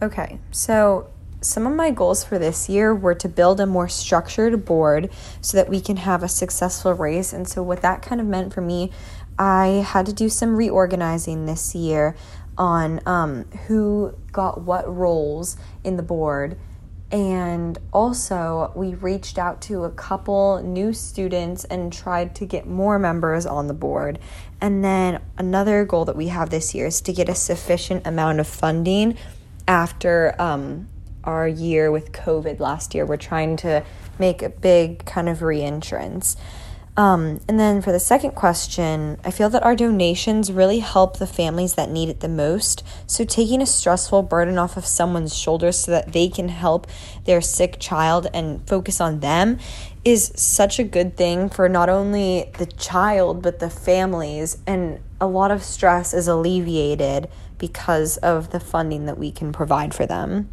Okay, so some of my goals for this year were to build a more structured board so that we can have a successful race. And so, what that kind of meant for me, I had to do some reorganizing this year on um, who got what roles in the board. And also, we reached out to a couple new students and tried to get more members on the board. And then, another goal that we have this year is to get a sufficient amount of funding after um, our year with COVID last year. We're trying to make a big kind of reentrance. Um, and then for the second question, I feel that our donations really help the families that need it the most. So, taking a stressful burden off of someone's shoulders so that they can help their sick child and focus on them is such a good thing for not only the child, but the families. And a lot of stress is alleviated because of the funding that we can provide for them.